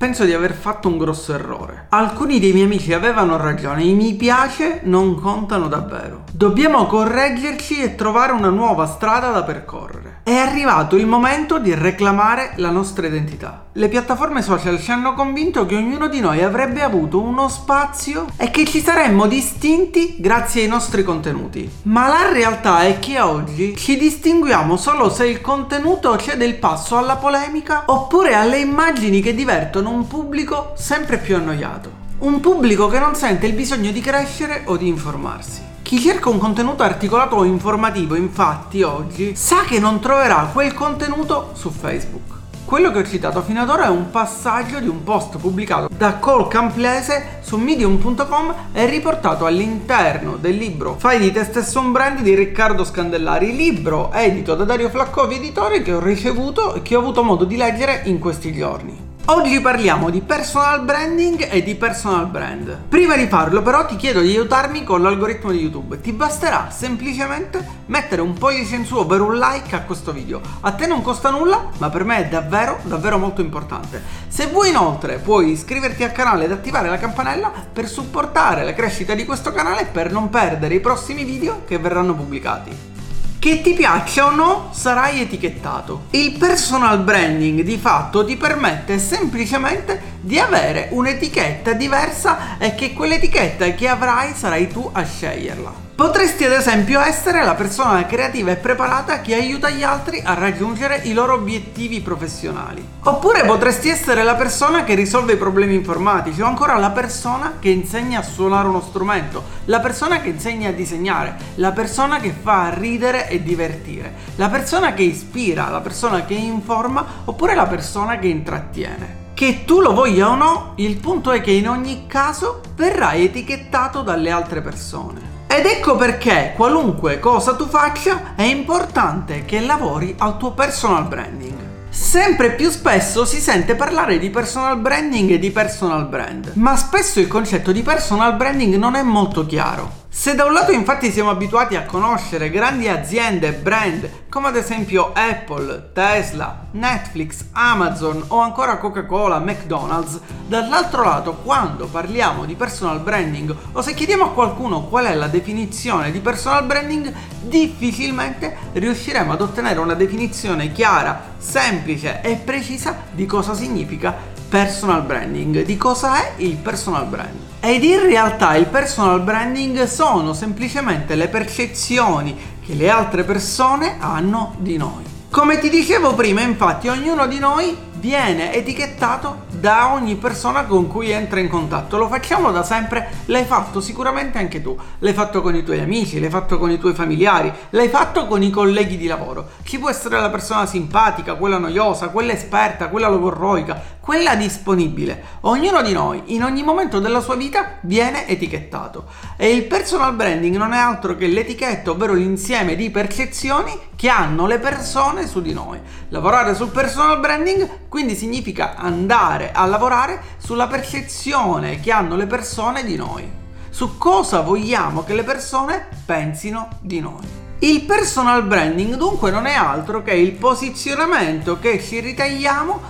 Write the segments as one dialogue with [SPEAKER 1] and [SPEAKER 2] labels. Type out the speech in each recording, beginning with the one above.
[SPEAKER 1] Penso di aver fatto un grosso errore. Alcuni dei miei amici avevano ragione, i mi piace non contano davvero. Dobbiamo correggerci e trovare una nuova strada da percorrere. È arrivato il momento di reclamare la nostra identità. Le piattaforme social ci hanno convinto che ognuno di noi avrebbe avuto uno spazio e che ci saremmo distinti grazie ai nostri contenuti. Ma la realtà è che oggi ci distinguiamo solo se il contenuto cede il passo alla polemica oppure alle immagini che divertono un pubblico sempre più annoiato. Un pubblico che non sente il bisogno di crescere o di informarsi. Chi cerca un contenuto articolato o informativo, infatti, oggi sa che non troverà quel contenuto su Facebook. Quello che ho citato fino ad ora è un passaggio di un post pubblicato da Cole Camplese su medium.com e riportato all'interno del libro Fai di te stesso un brand di Riccardo Scandellari, libro edito da Dario Flaccovi editore che ho ricevuto e che ho avuto modo di leggere in questi giorni. Oggi parliamo di personal branding e di personal brand. Prima di farlo però ti chiedo di aiutarmi con l'algoritmo di YouTube. Ti basterà semplicemente mettere un pollice in su ovvero un like a questo video. A te non costa nulla, ma per me è davvero davvero molto importante. Se vuoi inoltre puoi iscriverti al canale ed attivare la campanella per supportare la crescita di questo canale e per non perdere i prossimi video che verranno pubblicati. Che ti piaccia o no, sarai etichettato. Il personal branding di fatto ti permette semplicemente di avere un'etichetta diversa e che quell'etichetta che avrai sarai tu a sceglierla. Potresti ad esempio essere la persona creativa e preparata che aiuta gli altri a raggiungere i loro obiettivi professionali. Oppure potresti essere la persona che risolve i problemi informatici o ancora la persona che insegna a suonare uno strumento, la persona che insegna a disegnare, la persona che fa ridere e divertire, la persona che ispira, la persona che informa oppure la persona che intrattiene. Che tu lo voglia o no, il punto è che in ogni caso verrai etichettato dalle altre persone. Ed ecco perché qualunque cosa tu faccia è importante che lavori al tuo personal branding. Sempre più spesso si sente parlare di personal branding e di personal brand, ma spesso il concetto di personal branding non è molto chiaro. Se da un lato infatti siamo abituati a conoscere grandi aziende e brand come ad esempio Apple, Tesla, Netflix, Amazon o ancora Coca-Cola, McDonald's, dall'altro lato quando parliamo di personal branding o se chiediamo a qualcuno qual è la definizione di personal branding, difficilmente riusciremo ad ottenere una definizione chiara, semplice e precisa di cosa significa personal branding, di cosa è il personal brand. Ed in realtà il personal branding sono semplicemente le percezioni che le altre persone hanno di noi. Come ti dicevo prima, infatti, ognuno di noi viene etichettato da ogni persona con cui entra in contatto. Lo facciamo da sempre, l'hai fatto sicuramente anche tu. L'hai fatto con i tuoi amici, l'hai fatto con i tuoi familiari, l'hai fatto con i colleghi di lavoro. Ci può essere la persona simpatica, quella noiosa, quella esperta, quella logorroica, quella disponibile. Ognuno di noi in ogni momento della sua vita viene etichettato e il personal branding non è altro che l'etichetta, ovvero l'insieme di percezioni che hanno le persone su di noi. Lavorare sul personal branding quindi significa andare a lavorare sulla percezione che hanno le persone di noi, su cosa vogliamo che le persone pensino di noi. Il personal branding dunque non è altro che il posizionamento che ci ritagliamo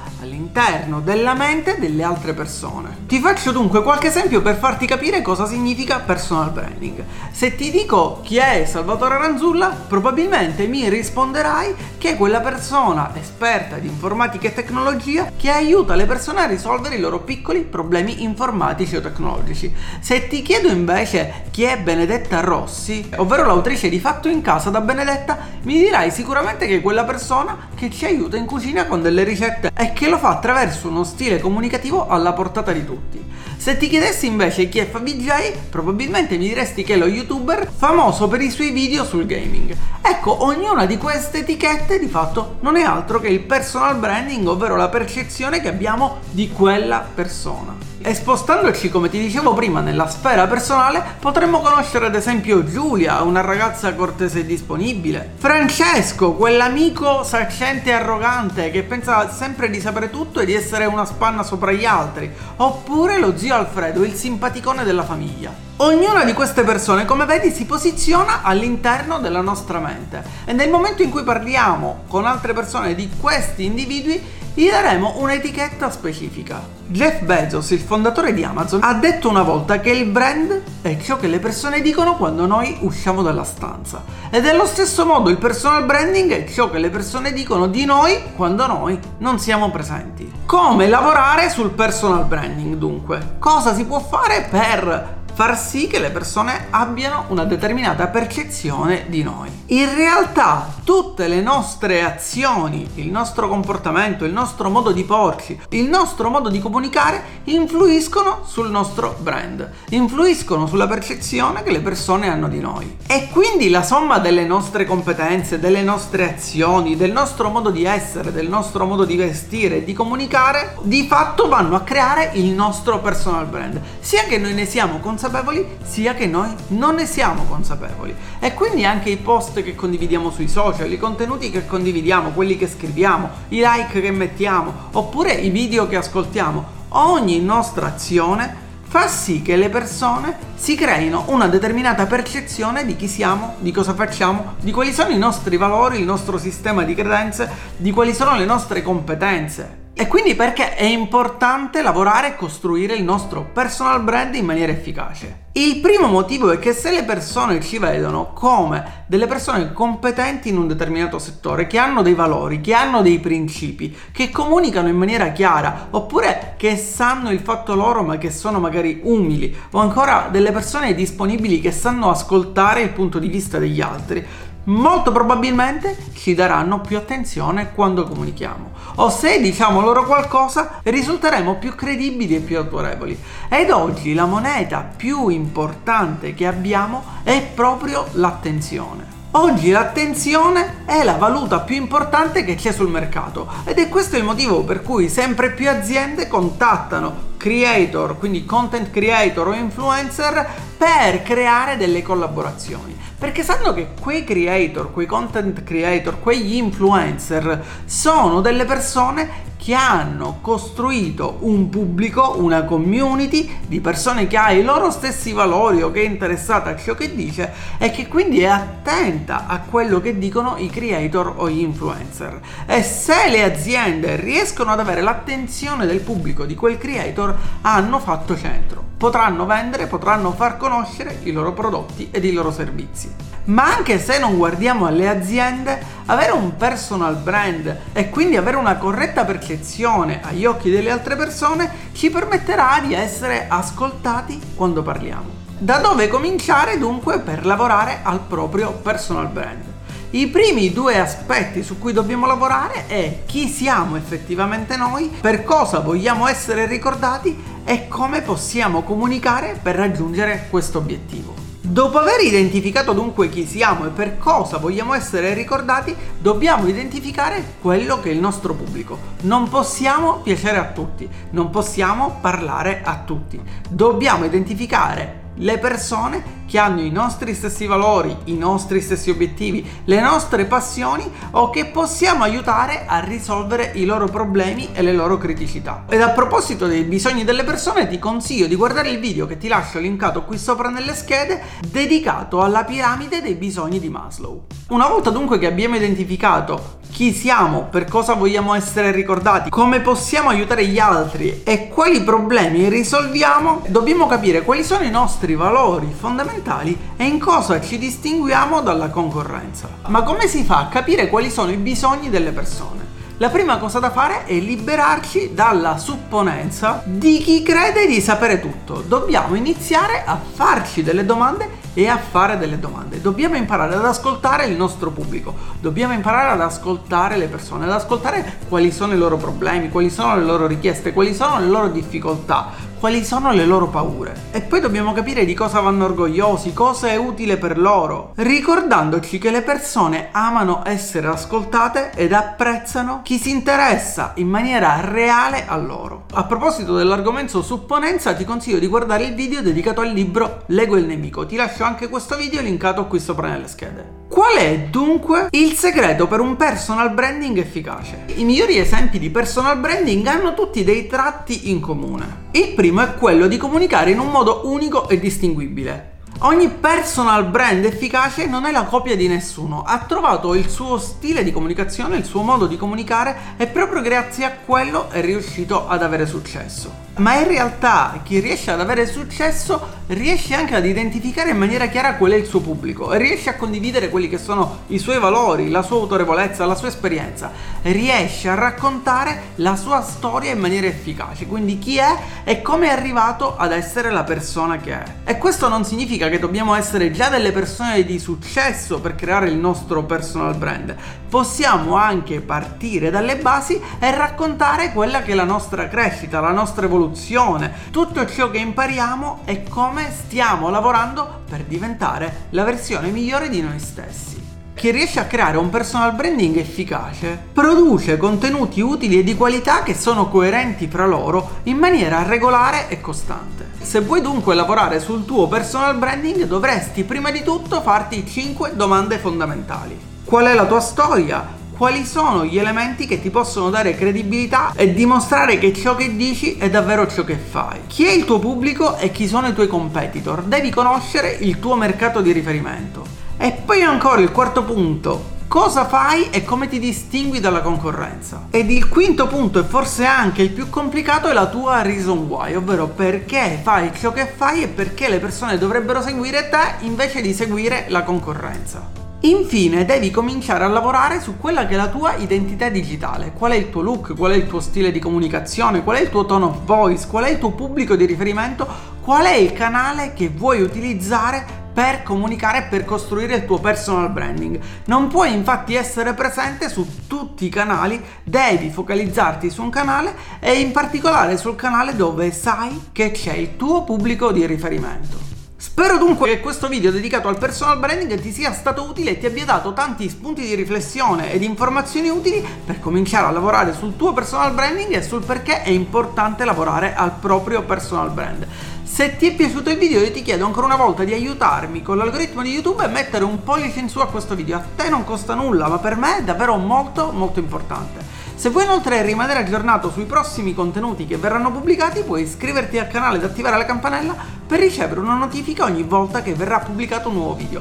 [SPEAKER 1] all'interno della mente delle altre persone. Ti faccio dunque qualche esempio per farti capire cosa significa personal branding. Se ti dico chi è Salvatore Ranzulla, probabilmente mi risponderai che è quella persona esperta di informatica e tecnologia che aiuta le persone a risolvere i loro piccoli problemi informatici o tecnologici. Se ti chiedo invece chi è Benedetta Rossi, ovvero l'autrice di Fatto in casa da Benedetta, mi dirai sicuramente che è quella persona che ci aiuta in cucina con delle ricette e che lo fa attraverso uno stile comunicativo alla portata di tutti. Se ti chiedessi invece chi è FabiJ, probabilmente mi diresti che è lo youtuber famoso per i suoi video sul gaming. Ecco, ognuna di queste etichette di fatto non è altro che il personal branding, ovvero la percezione che abbiamo di quella persona. E spostandoci, come ti dicevo prima, nella sfera personale, potremmo conoscere ad esempio Giulia, una ragazza cortese e disponibile, Francesco, quell'amico saccente e arrogante che pensa sempre di sapere tutto e di essere una spanna sopra gli altri, oppure lo zio Alfredo, il simpaticone della famiglia. Ognuna di queste persone, come vedi, si posiziona all'interno della nostra mente. E nel momento in cui parliamo con altre persone di questi individui, gli daremo un'etichetta specifica. Jeff Bezos, il fondatore di Amazon, ha detto una volta che il brand è ciò che le persone dicono quando noi usciamo dalla stanza. Ed è allo stesso modo il personal branding è ciò che le persone dicono di noi quando noi non siamo presenti. Come lavorare sul personal branding dunque? Cosa si può fare per far sì che le persone abbiano una determinata percezione di noi. In realtà tutte le nostre azioni, il nostro comportamento, il nostro modo di porci, il nostro modo di comunicare influiscono sul nostro brand, influiscono sulla percezione che le persone hanno di noi. E quindi la somma delle nostre competenze, delle nostre azioni, del nostro modo di essere, del nostro modo di vestire di comunicare, di fatto vanno a creare il nostro personal brand, sia che noi ne siamo consapevoli consapevoli sia che noi non ne siamo consapevoli. E quindi anche i post che condividiamo sui social, i contenuti che condividiamo, quelli che scriviamo, i like che mettiamo, oppure i video che ascoltiamo, ogni nostra azione fa sì che le persone si creino una determinata percezione di chi siamo, di cosa facciamo, di quali sono i nostri valori, il nostro sistema di credenze, di quali sono le nostre competenze. E quindi perché è importante lavorare e costruire il nostro personal brand in maniera efficace? Il primo motivo è che se le persone ci vedono come delle persone competenti in un determinato settore, che hanno dei valori, che hanno dei principi, che comunicano in maniera chiara, oppure che sanno il fatto loro ma che sono magari umili, o ancora delle persone disponibili che sanno ascoltare il punto di vista degli altri, molto probabilmente ci daranno più attenzione quando comunichiamo. O se diciamo loro qualcosa, risulteremo più credibili e più autorevoli. Ed oggi la moneta più importante che abbiamo è proprio l'attenzione. Oggi l'attenzione è la valuta più importante che c'è sul mercato ed è questo il motivo per cui sempre più aziende contattano creator, quindi content creator o influencer per creare delle collaborazioni. Perché sanno che quei creator, quei content creator, quegli influencer sono delle persone che hanno costruito un pubblico, una community di persone che ha i loro stessi valori o che è interessata a ciò che dice e che quindi è attenta a quello che dicono i creator o gli influencer. E se le aziende riescono ad avere l'attenzione del pubblico di quel creator, hanno fatto centro. Potranno vendere, potranno far conoscere i loro prodotti ed i loro servizi. Ma anche se non guardiamo alle aziende, avere un personal brand e quindi avere una corretta percezione agli occhi delle altre persone ci permetterà di essere ascoltati quando parliamo. Da dove cominciare dunque per lavorare al proprio personal brand? I primi due aspetti su cui dobbiamo lavorare è chi siamo effettivamente noi, per cosa vogliamo essere ricordati e come possiamo comunicare per raggiungere questo obiettivo. Dopo aver identificato dunque chi siamo e per cosa vogliamo essere ricordati, dobbiamo identificare quello che è il nostro pubblico. Non possiamo piacere a tutti, non possiamo parlare a tutti. Dobbiamo identificare le persone che hanno i nostri stessi valori, i nostri stessi obiettivi, le nostre passioni o che possiamo aiutare a risolvere i loro problemi e le loro criticità. Ed a proposito dei bisogni delle persone ti consiglio di guardare il video che ti lascio linkato qui sopra nelle schede dedicato alla piramide dei bisogni di Maslow. Una volta dunque che abbiamo identificato chi siamo, per cosa vogliamo essere ricordati, come possiamo aiutare gli altri e quali problemi risolviamo, dobbiamo capire quali sono i nostri valori fondamentali e in cosa ci distinguiamo dalla concorrenza. Ma come si fa a capire quali sono i bisogni delle persone? La prima cosa da fare è liberarci dalla supponenza di chi crede di sapere tutto. Dobbiamo iniziare a farci delle domande e a fare delle domande. Dobbiamo imparare ad ascoltare il nostro pubblico, dobbiamo imparare ad ascoltare le persone, ad ascoltare quali sono i loro problemi, quali sono le loro richieste, quali sono le loro difficoltà, quali sono le loro paure. E poi dobbiamo capire di cosa vanno orgogliosi, cosa è utile per loro, ricordandoci che le persone amano essere ascoltate ed apprezzano chi si interessa in maniera reale a loro. A proposito dell'argomento supponenza, ti consiglio di guardare il video dedicato al libro Lego il nemico. Ti lascio anche questo video linkato qui sopra nelle schede. Qual è dunque il segreto per un personal branding efficace? I migliori esempi di personal branding hanno tutti dei tratti in comune. Il primo è quello di comunicare in un modo unico e distinguibile. Ogni personal brand efficace non è la copia di nessuno, ha trovato il suo stile di comunicazione, il suo modo di comunicare e proprio grazie a quello è riuscito ad avere successo. Ma in realtà chi riesce ad avere successo riesce anche ad identificare in maniera chiara qual è il suo pubblico, riesce a condividere quelli che sono i suoi valori, la sua autorevolezza, la sua esperienza, riesce a raccontare la sua storia in maniera efficace, quindi chi è e come è arrivato ad essere la persona che è. E questo non significa che dobbiamo essere già delle persone di successo per creare il nostro personal brand, possiamo anche partire dalle basi e raccontare quella che è la nostra crescita, la nostra evoluzione tutto ciò che impariamo e come stiamo lavorando per diventare la versione migliore di noi stessi. Chi riesce a creare un personal branding efficace produce contenuti utili e di qualità che sono coerenti fra loro in maniera regolare e costante. Se vuoi dunque lavorare sul tuo personal branding dovresti prima di tutto farti 5 domande fondamentali. Qual è la tua storia? quali sono gli elementi che ti possono dare credibilità e dimostrare che ciò che dici è davvero ciò che fai. Chi è il tuo pubblico e chi sono i tuoi competitor? Devi conoscere il tuo mercato di riferimento. E poi ancora il quarto punto, cosa fai e come ti distingui dalla concorrenza. Ed il quinto punto, e forse anche il più complicato, è la tua reason why, ovvero perché fai ciò che fai e perché le persone dovrebbero seguire te invece di seguire la concorrenza. Infine devi cominciare a lavorare su quella che è la tua identità digitale, qual è il tuo look, qual è il tuo stile di comunicazione, qual è il tuo tone of voice, qual è il tuo pubblico di riferimento, qual è il canale che vuoi utilizzare per comunicare e per costruire il tuo personal branding. Non puoi infatti essere presente su tutti i canali, devi focalizzarti su un canale e in particolare sul canale dove sai che c'è il tuo pubblico di riferimento. Spero dunque che questo video dedicato al personal branding ti sia stato utile e ti abbia dato tanti spunti di riflessione ed informazioni utili per cominciare a lavorare sul tuo personal branding e sul perché è importante lavorare al proprio personal brand. Se ti è piaciuto il video io ti chiedo ancora una volta di aiutarmi con l'algoritmo di YouTube e mettere un pollice in su a questo video. A te non costa nulla, ma per me è davvero molto molto importante. Se vuoi inoltre rimanere aggiornato sui prossimi contenuti che verranno pubblicati, puoi iscriverti al canale ed attivare la campanella per ricevere una notifica ogni volta che verrà pubblicato un nuovo video.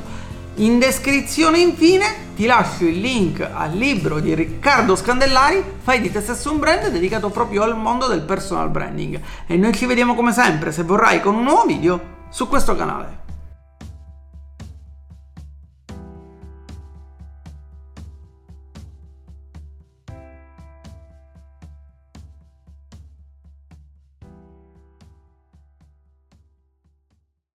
[SPEAKER 1] In descrizione infine ti lascio il link al libro di Riccardo Scandellari, Fai di te stesso un brand dedicato proprio al mondo del personal branding. E noi ci vediamo come sempre, se vorrai, con un nuovo video su questo canale.